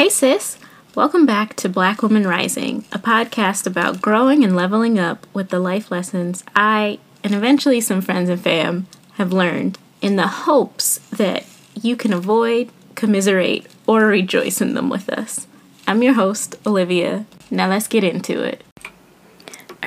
Hey, sis. Welcome back to Black Woman Rising, a podcast about growing and leveling up with the life lessons I, and eventually some friends and fam, have learned in the hopes that you can avoid, commiserate, or rejoice in them with us. I'm your host, Olivia. Now let's get into it.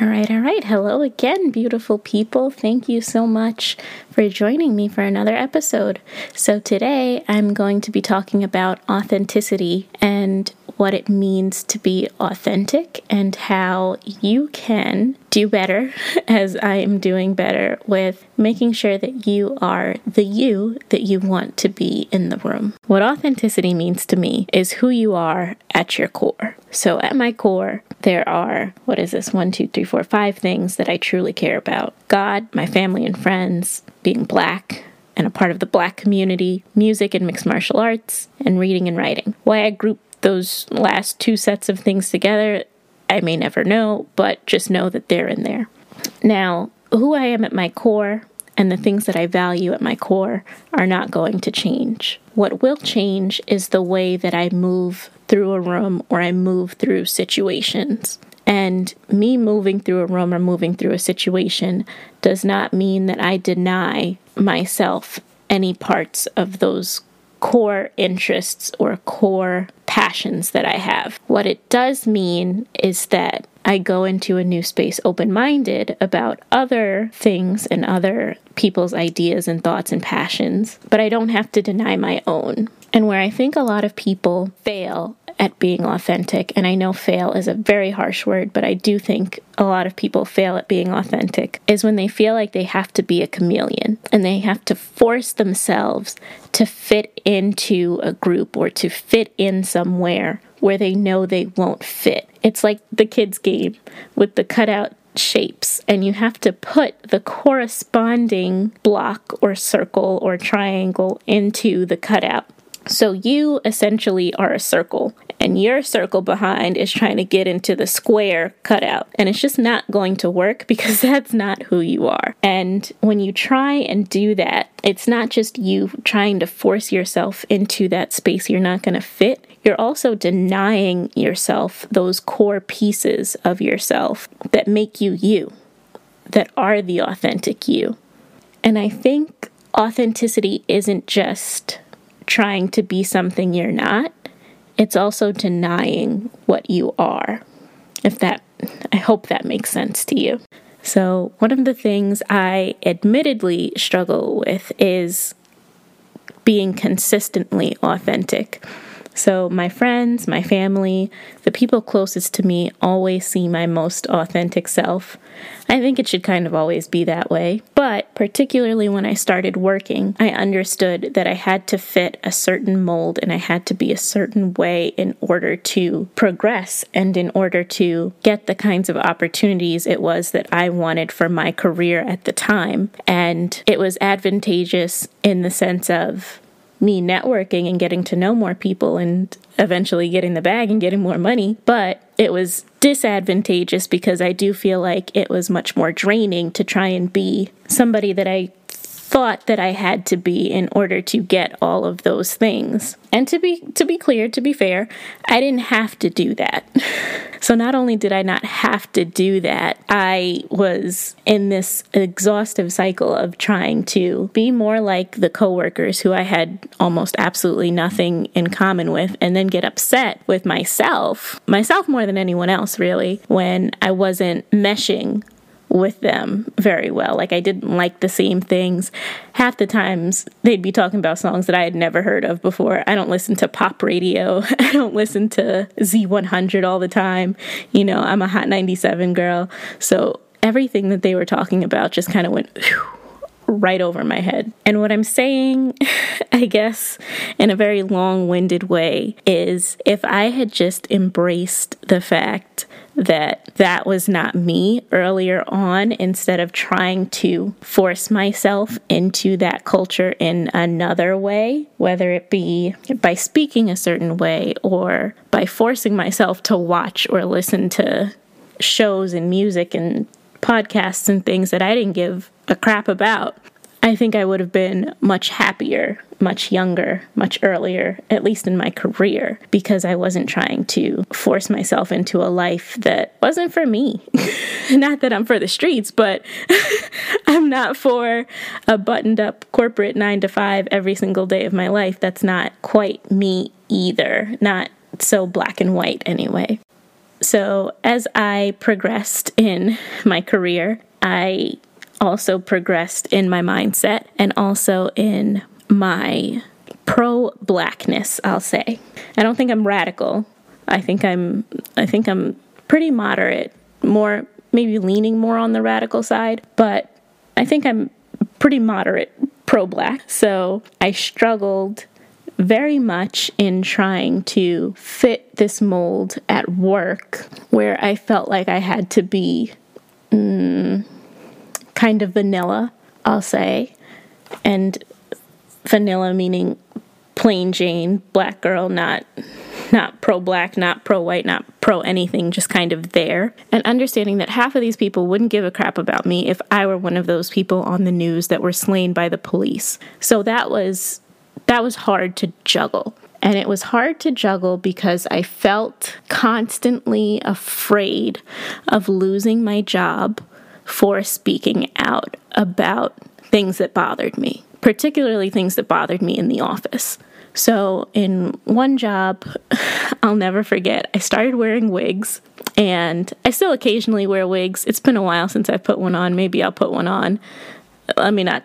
All right, all right. Hello again, beautiful people. Thank you so much for joining me for another episode. So, today I'm going to be talking about authenticity and what it means to be authentic and how you can do better as I am doing better with making sure that you are the you that you want to be in the room. What authenticity means to me is who you are at your core. So, at my core, there are what is this one, two, three, four, five things that I truly care about God, my family and friends, being black, and a part of the black community, music and mixed martial arts, and reading and writing. Why I group those last two sets of things together, I may never know, but just know that they're in there. Now, who I am at my core and the things that I value at my core are not going to change. What will change is the way that I move through a room or I move through situations. And me moving through a room or moving through a situation does not mean that I deny myself any parts of those core interests or core passions that I have. What it does mean is that I go into a new space open minded about other things and other people's ideas and thoughts and passions, but I don't have to deny my own. And where I think a lot of people fail at being authentic. And I know fail is a very harsh word, but I do think a lot of people fail at being authentic is when they feel like they have to be a chameleon and they have to force themselves to fit into a group or to fit in somewhere where they know they won't fit. It's like the kids' game with the cutout shapes, and you have to put the corresponding block or circle or triangle into the cutout. So you essentially are a circle, and your circle behind is trying to get into the square cutout. And it's just not going to work because that's not who you are. And when you try and do that, it's not just you trying to force yourself into that space you're not going to fit. You're also denying yourself those core pieces of yourself that make you you, that are the authentic you. And I think authenticity isn't just trying to be something you're not, it's also denying what you are. If that, I hope that makes sense to you. So, one of the things I admittedly struggle with is being consistently authentic. So, my friends, my family, the people closest to me always see my most authentic self. I think it should kind of always be that way. But particularly when I started working, I understood that I had to fit a certain mold and I had to be a certain way in order to progress and in order to get the kinds of opportunities it was that I wanted for my career at the time. And it was advantageous in the sense of me networking and getting to know more people and eventually getting the bag and getting more money. But it was disadvantageous because I do feel like it was much more draining to try and be somebody that I thought that I had to be in order to get all of those things. And to be to be clear, to be fair, I didn't have to do that. So not only did I not have to do that, I was in this exhaustive cycle of trying to be more like the coworkers who I had almost absolutely nothing in common with and then get upset with myself, myself more than anyone else really, when I wasn't meshing with them very well. Like I didn't like the same things. Half the times they'd be talking about songs that I had never heard of before. I don't listen to pop radio. I don't listen to Z100 all the time. You know, I'm a Hot 97 girl. So everything that they were talking about just kind of went right over my head. And what I'm saying, I guess, in a very long winded way, is if I had just embraced the fact that that was not me earlier on instead of trying to force myself into that culture in another way, whether it be by speaking a certain way or by forcing myself to watch or listen to shows and music and podcasts and things that I didn't give a crap about. I think I would have been much happier, much younger, much earlier, at least in my career, because I wasn't trying to force myself into a life that wasn't for me. not that I'm for the streets, but I'm not for a buttoned up corporate nine to five every single day of my life. That's not quite me either. Not so black and white, anyway. So, as I progressed in my career, I also progressed in my mindset and also in my pro blackness, I'll say. I don't think I'm radical. I think I'm I think I'm pretty moderate, more maybe leaning more on the radical side, but I think I'm pretty moderate pro black. So, I struggled very much in trying to fit this mold at work where I felt like I had to be mm, kind of vanilla, I'll say. And vanilla meaning plain Jane, black girl, not not pro black, not pro white, not pro anything, just kind of there. And understanding that half of these people wouldn't give a crap about me if I were one of those people on the news that were slain by the police. So that was that was hard to juggle. And it was hard to juggle because I felt constantly afraid of losing my job for speaking out about things that bothered me, particularly things that bothered me in the office. So, in one job, I'll never forget, I started wearing wigs, and I still occasionally wear wigs. It's been a while since I put one on. Maybe I'll put one on. Let me not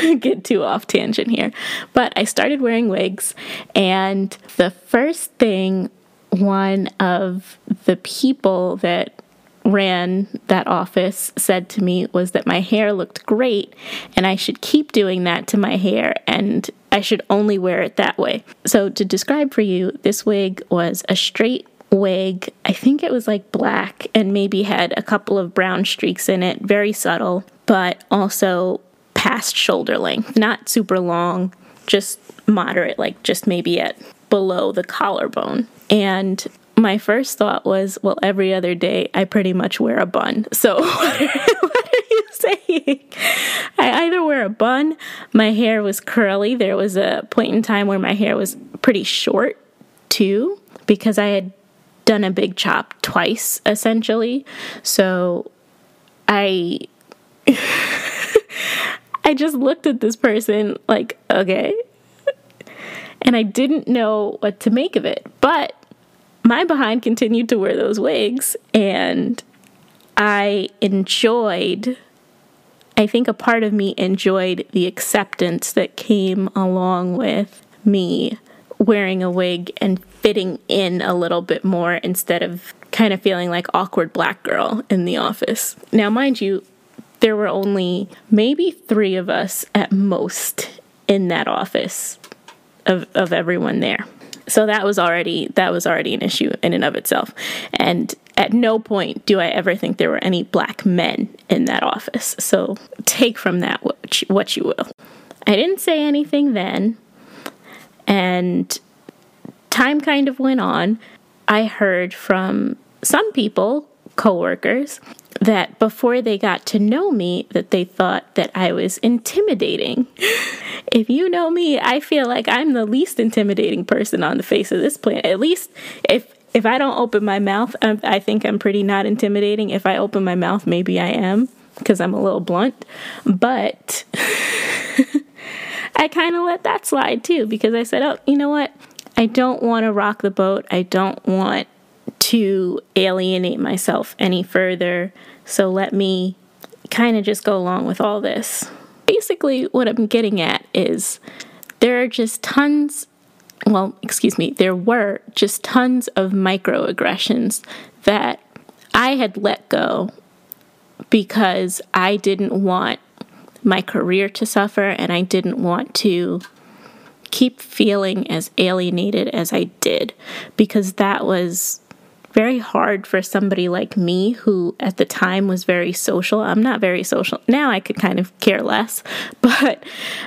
get too off tangent here. But I started wearing wigs, and the first thing one of the people that ran that office said to me was that my hair looked great and I should keep doing that to my hair and I should only wear it that way. So, to describe for you, this wig was a straight wig. I think it was like black and maybe had a couple of brown streaks in it, very subtle, but also past shoulder length, not super long, just moderate, like just maybe at below the collarbone. And my first thought was, well, every other day I pretty much wear a bun. So what are, you saying? I either wear a bun, my hair was curly. There was a point in time where my hair was pretty short too, because I had done a big chop twice essentially. So I. I just looked at this person like, okay. And I didn't know what to make of it. But my behind continued to wear those wigs and I enjoyed I think a part of me enjoyed the acceptance that came along with me wearing a wig and fitting in a little bit more instead of kind of feeling like awkward black girl in the office. Now, mind you, there were only maybe 3 of us at most in that office of of everyone there. So that was already that was already an issue in and of itself. And at no point do i ever think there were any black men in that office. So take from that what you, what you will. I didn't say anything then and time kind of went on. I heard from some people coworkers that before they got to know me that they thought that I was intimidating. if you know me, I feel like I'm the least intimidating person on the face of this planet. At least if if I don't open my mouth, um, I think I'm pretty not intimidating. If I open my mouth, maybe I am because I'm a little blunt. But I kind of let that slide too because I said, "Oh, you know what? I don't want to rock the boat. I don't want to alienate myself any further. So let me kind of just go along with all this. Basically, what I'm getting at is there are just tons, well, excuse me, there were just tons of microaggressions that I had let go because I didn't want my career to suffer and I didn't want to keep feeling as alienated as I did because that was very hard for somebody like me who at the time was very social. I'm not very social. Now I could kind of care less. But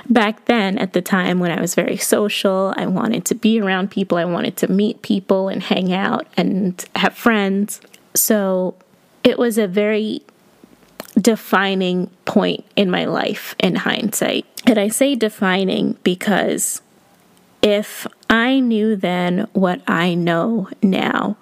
back then, at the time when I was very social, I wanted to be around people, I wanted to meet people and hang out and have friends. So it was a very defining point in my life in hindsight. And I say defining because if I knew then what I know now,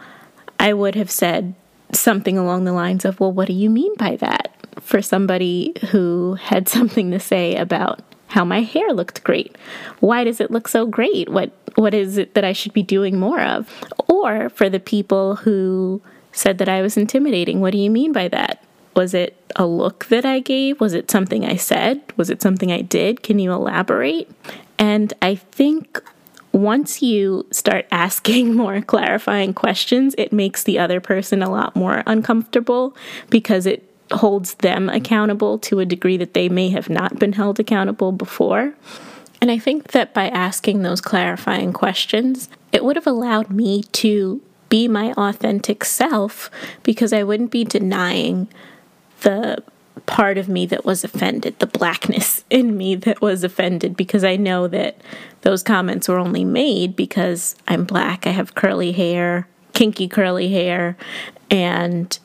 I would have said something along the lines of, Well, what do you mean by that? For somebody who had something to say about how my hair looked great. Why does it look so great? What what is it that I should be doing more of? Or for the people who said that I was intimidating, what do you mean by that? Was it a look that I gave? Was it something I said? Was it something I did? Can you elaborate? And I think once you start asking more clarifying questions, it makes the other person a lot more uncomfortable because it holds them accountable to a degree that they may have not been held accountable before. And I think that by asking those clarifying questions, it would have allowed me to be my authentic self because I wouldn't be denying the part of me that was offended, the blackness in me that was offended, because I know that those comments were only made because I'm black, I have curly hair, kinky curly hair, and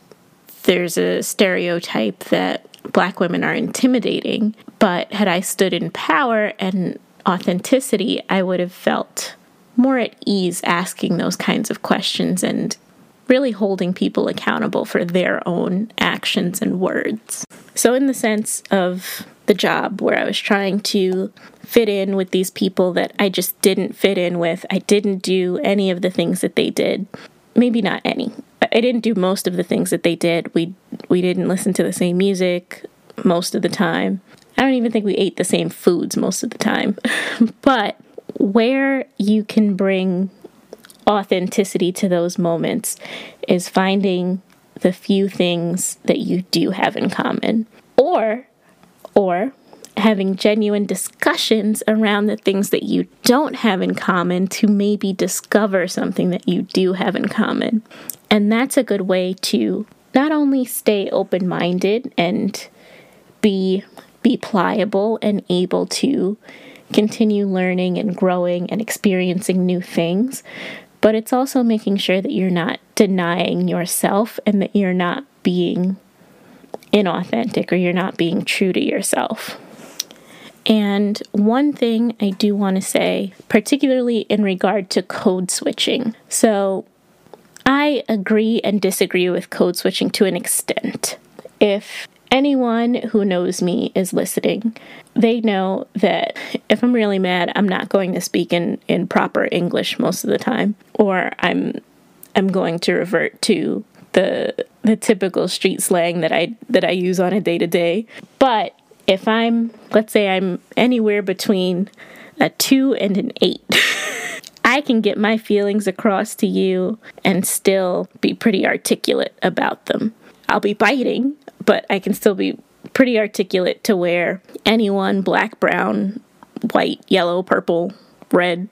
there's a stereotype that black women are intimidating. But had I stood in power and authenticity, I would have felt more at ease asking those kinds of questions and really holding people accountable for their own actions and words. So, in the sense of the job where I was trying to fit in with these people that I just didn't fit in with, I didn't do any of the things that they did. Maybe not any. I didn't do most of the things that they did. We we didn't listen to the same music most of the time. I don't even think we ate the same foods most of the time. but where you can bring authenticity to those moments is finding the few things that you do have in common or or having genuine discussions around the things that you don't have in common to maybe discover something that you do have in common. And that's a good way to not only stay open-minded and be be pliable and able to continue learning and growing and experiencing new things, but it's also making sure that you're not denying yourself and that you're not being inauthentic or you're not being true to yourself. And one thing I do want to say, particularly in regard to code switching. So, I agree and disagree with code switching to an extent. If anyone who knows me is listening, they know that if I'm really mad, I'm not going to speak in, in proper English most of the time, or I'm I'm going to revert to the the typical street slang that I that I use on a day to day. But if I'm let's say I'm anywhere between a 2 and an 8, I can get my feelings across to you and still be pretty articulate about them. I'll be biting, but I can still be pretty articulate to where anyone, black, brown, white, yellow, purple, red,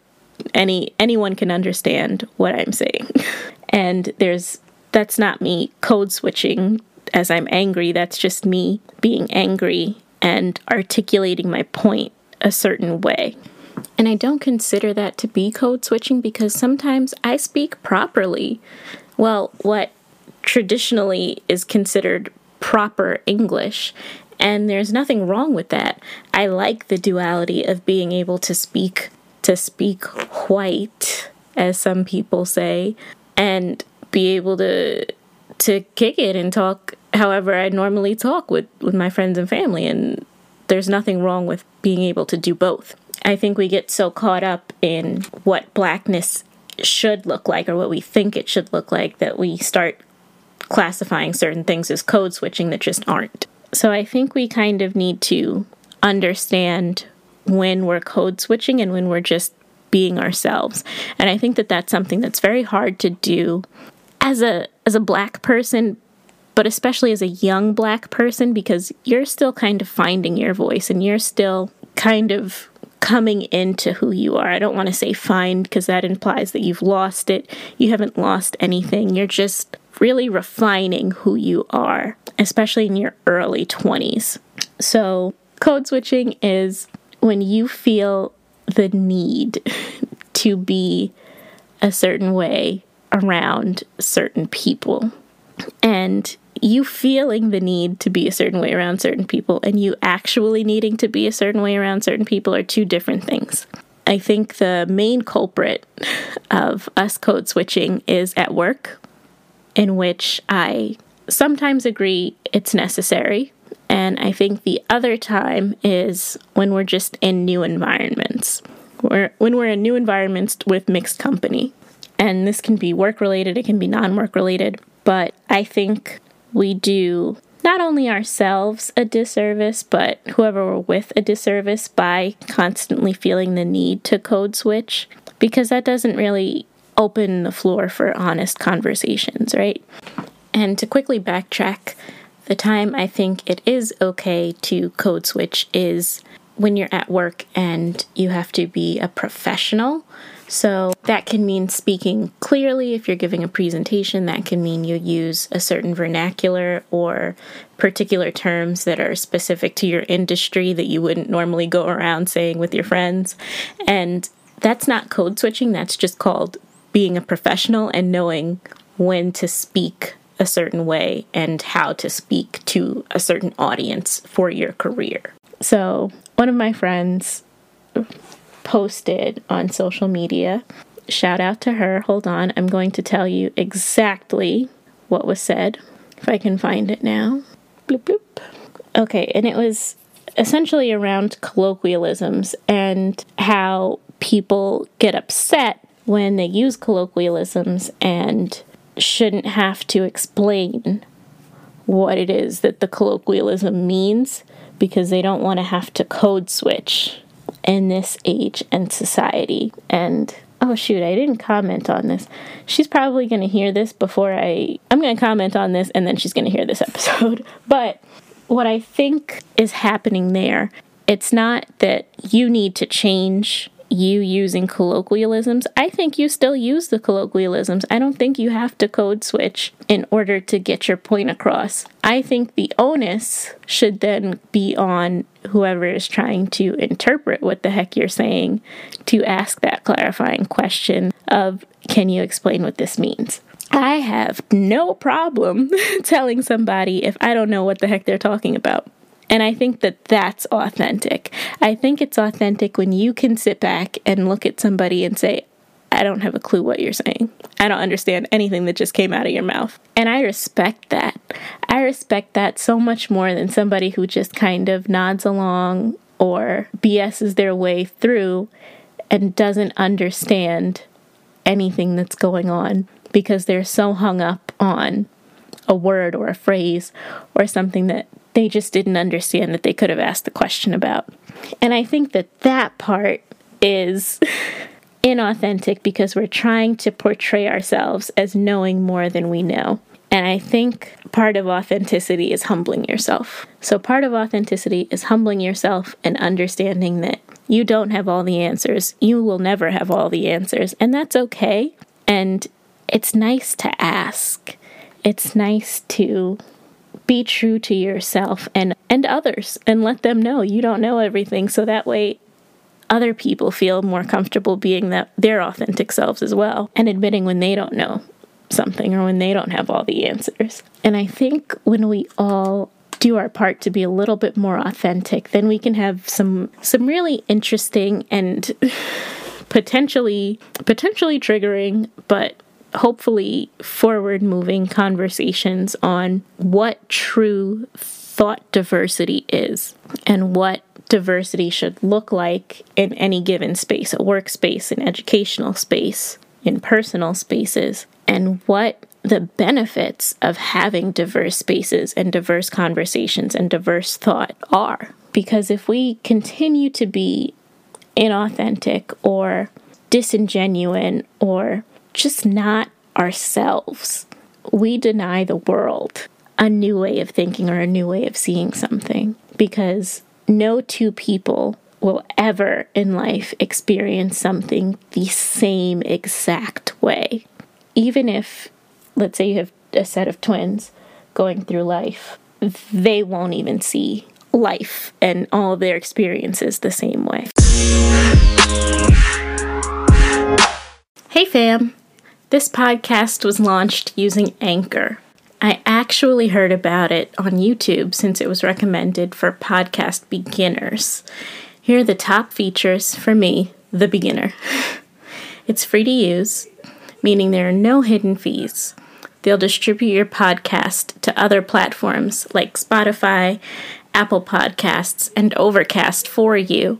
any anyone can understand what I'm saying. and there's that's not me code switching as I'm angry, that's just me being angry and articulating my point a certain way. And I don't consider that to be code switching because sometimes I speak properly. Well, what traditionally is considered proper English. And there's nothing wrong with that. I like the duality of being able to speak to speak white, as some people say, and be able to to kick it and talk however I normally talk with, with my friends and family. And there's nothing wrong with being able to do both. I think we get so caught up in what blackness should look like or what we think it should look like that we start classifying certain things as code switching that just aren't. So I think we kind of need to understand when we're code switching and when we're just being ourselves. And I think that that's something that's very hard to do as a as a black person, but especially as a young black person because you're still kind of finding your voice and you're still kind of coming into who you are. I don't want to say find because that implies that you've lost it. You haven't lost anything. You're just really refining who you are, especially in your early 20s. So, code switching is when you feel the need to be a certain way around certain people. And you feeling the need to be a certain way around certain people and you actually needing to be a certain way around certain people are two different things. I think the main culprit of us code switching is at work, in which I sometimes agree it's necessary. And I think the other time is when we're just in new environments, or when we're in new environments with mixed company. And this can be work related, it can be non work related. But I think we do not only ourselves a disservice, but whoever we're with a disservice by constantly feeling the need to code switch because that doesn't really open the floor for honest conversations, right? And to quickly backtrack, the time I think it is okay to code switch is when you're at work and you have to be a professional so that can mean speaking clearly if you're giving a presentation. That can mean you use a certain vernacular or particular terms that are specific to your industry that you wouldn't normally go around saying with your friends. And that's not code switching, that's just called being a professional and knowing when to speak a certain way and how to speak to a certain audience for your career. So, one of my friends posted on social media. Shout out to her. Hold on, I'm going to tell you exactly what was said, if I can find it now. Bloop, bloop. Okay, and it was essentially around colloquialisms and how people get upset when they use colloquialisms and shouldn't have to explain what it is that the colloquialism means because they don't want to have to code switch in this age and society. And oh shoot, I didn't comment on this. She's probably going to hear this before I I'm going to comment on this and then she's going to hear this episode. But what I think is happening there, it's not that you need to change you using colloquialisms. I think you still use the colloquialisms. I don't think you have to code switch in order to get your point across. I think the onus should then be on whoever is trying to interpret what the heck you're saying to ask that clarifying question of can you explain what this means? I have no problem telling somebody if I don't know what the heck they're talking about. And I think that that's authentic. I think it's authentic when you can sit back and look at somebody and say, I don't have a clue what you're saying. I don't understand anything that just came out of your mouth. And I respect that. I respect that so much more than somebody who just kind of nods along or BSs their way through and doesn't understand anything that's going on because they're so hung up on a word or a phrase or something that they just didn't understand that they could have asked the question about. And I think that that part is inauthentic because we're trying to portray ourselves as knowing more than we know. And I think part of authenticity is humbling yourself. So, part of authenticity is humbling yourself and understanding that you don't have all the answers. You will never have all the answers, and that's okay. And it's nice to ask. It's nice to be true to yourself and and others and let them know you don't know everything so that way other people feel more comfortable being that their authentic selves as well and admitting when they don't know something or when they don't have all the answers. And I think when we all do our part to be a little bit more authentic, then we can have some some really interesting and potentially potentially triggering but hopefully forward moving conversations on what true thought diversity is and what diversity should look like in any given space a workspace, an educational space, in personal spaces, and what the benefits of having diverse spaces and diverse conversations and diverse thought are. Because if we continue to be inauthentic or disingenuine or just not ourselves, we deny the world a new way of thinking or a new way of seeing something because no two people will ever in life experience something the same exact way. Even if, let's say, you have a set of twins going through life, they won't even see life and all their experiences the same way. Hey, fam. This podcast was launched using Anchor. I actually heard about it on YouTube since it was recommended for podcast beginners. Here are the top features for me, the beginner. It's free to use, meaning there are no hidden fees. They'll distribute your podcast to other platforms like Spotify, Apple Podcasts, and Overcast for you.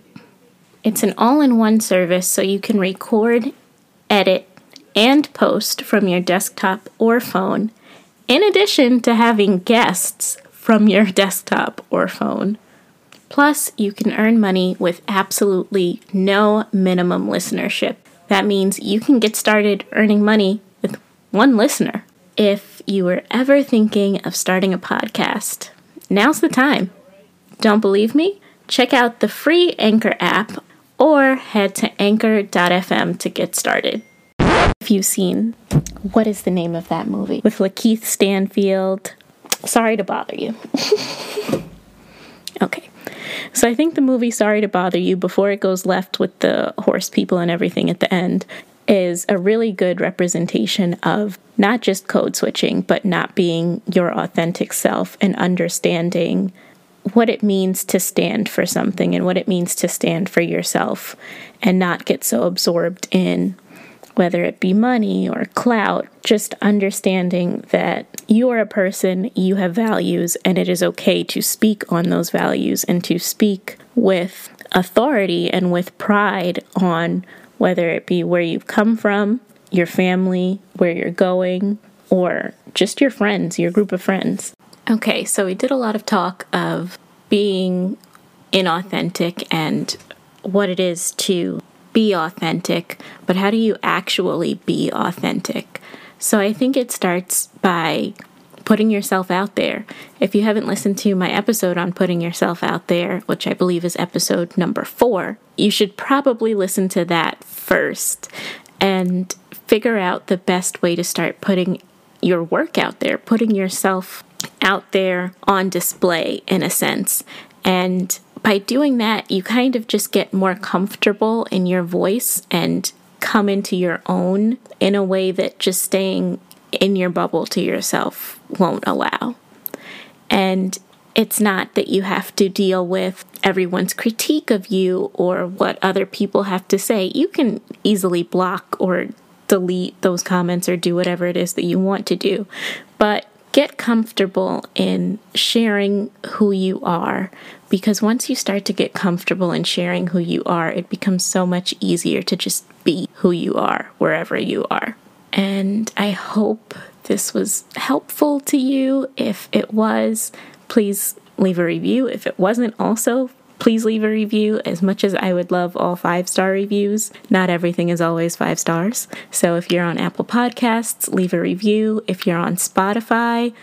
It's an all in one service so you can record, edit, and post from your desktop or phone, in addition to having guests from your desktop or phone. Plus, you can earn money with absolutely no minimum listenership. That means you can get started earning money with one listener. If you were ever thinking of starting a podcast, now's the time. Don't believe me? Check out the free Anchor app or head to anchor.fm to get started. If you've seen, what is the name of that movie? With LaKeith Stanfield. Sorry to bother you. okay. So I think the movie Sorry to Bother You, before it goes left with the horse people and everything at the end, is a really good representation of not just code switching, but not being your authentic self and understanding what it means to stand for something and what it means to stand for yourself and not get so absorbed in whether it be money or clout, just understanding that you are a person, you have values, and it is okay to speak on those values and to speak with authority and with pride on whether it be where you've come from, your family, where you're going, or just your friends, your group of friends. Okay, so we did a lot of talk of being inauthentic and what it is to be authentic, but how do you actually be authentic? So I think it starts by putting yourself out there. If you haven't listened to my episode on putting yourself out there, which I believe is episode number four, you should probably listen to that first and figure out the best way to start putting your work out there, putting yourself out there on display in a sense. And by doing that, you kind of just get more comfortable in your voice and come into your own in a way that just staying in your bubble to yourself won't allow. And it's not that you have to deal with everyone's critique of you or what other people have to say. You can easily block or delete those comments or do whatever it is that you want to do. But get comfortable in sharing who you are because once you start to get comfortable in sharing who you are, it becomes so much easier to just be who you are wherever you are. And I hope this was helpful to you. If it was, please leave a review. If it wasn't, also please leave a review. As much as I would love all five star reviews, not everything is always five stars. So if you're on Apple Podcasts, leave a review. If you're on Spotify,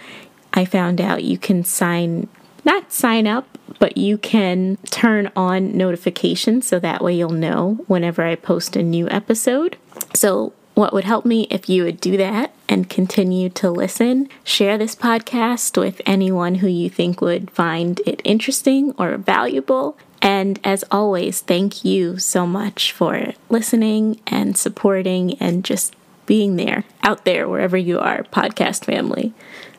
I found out you can sign, not sign up, but you can turn on notifications so that way you'll know whenever I post a new episode. So what would help me if you would do that and continue to listen? Share this podcast with anyone who you think would find it interesting or valuable. And as always, thank you so much for listening and supporting and just being there, out there, wherever you are, podcast family.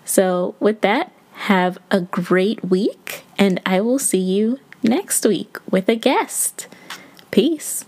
So, with that, have a great week, and I will see you next week with a guest. Peace.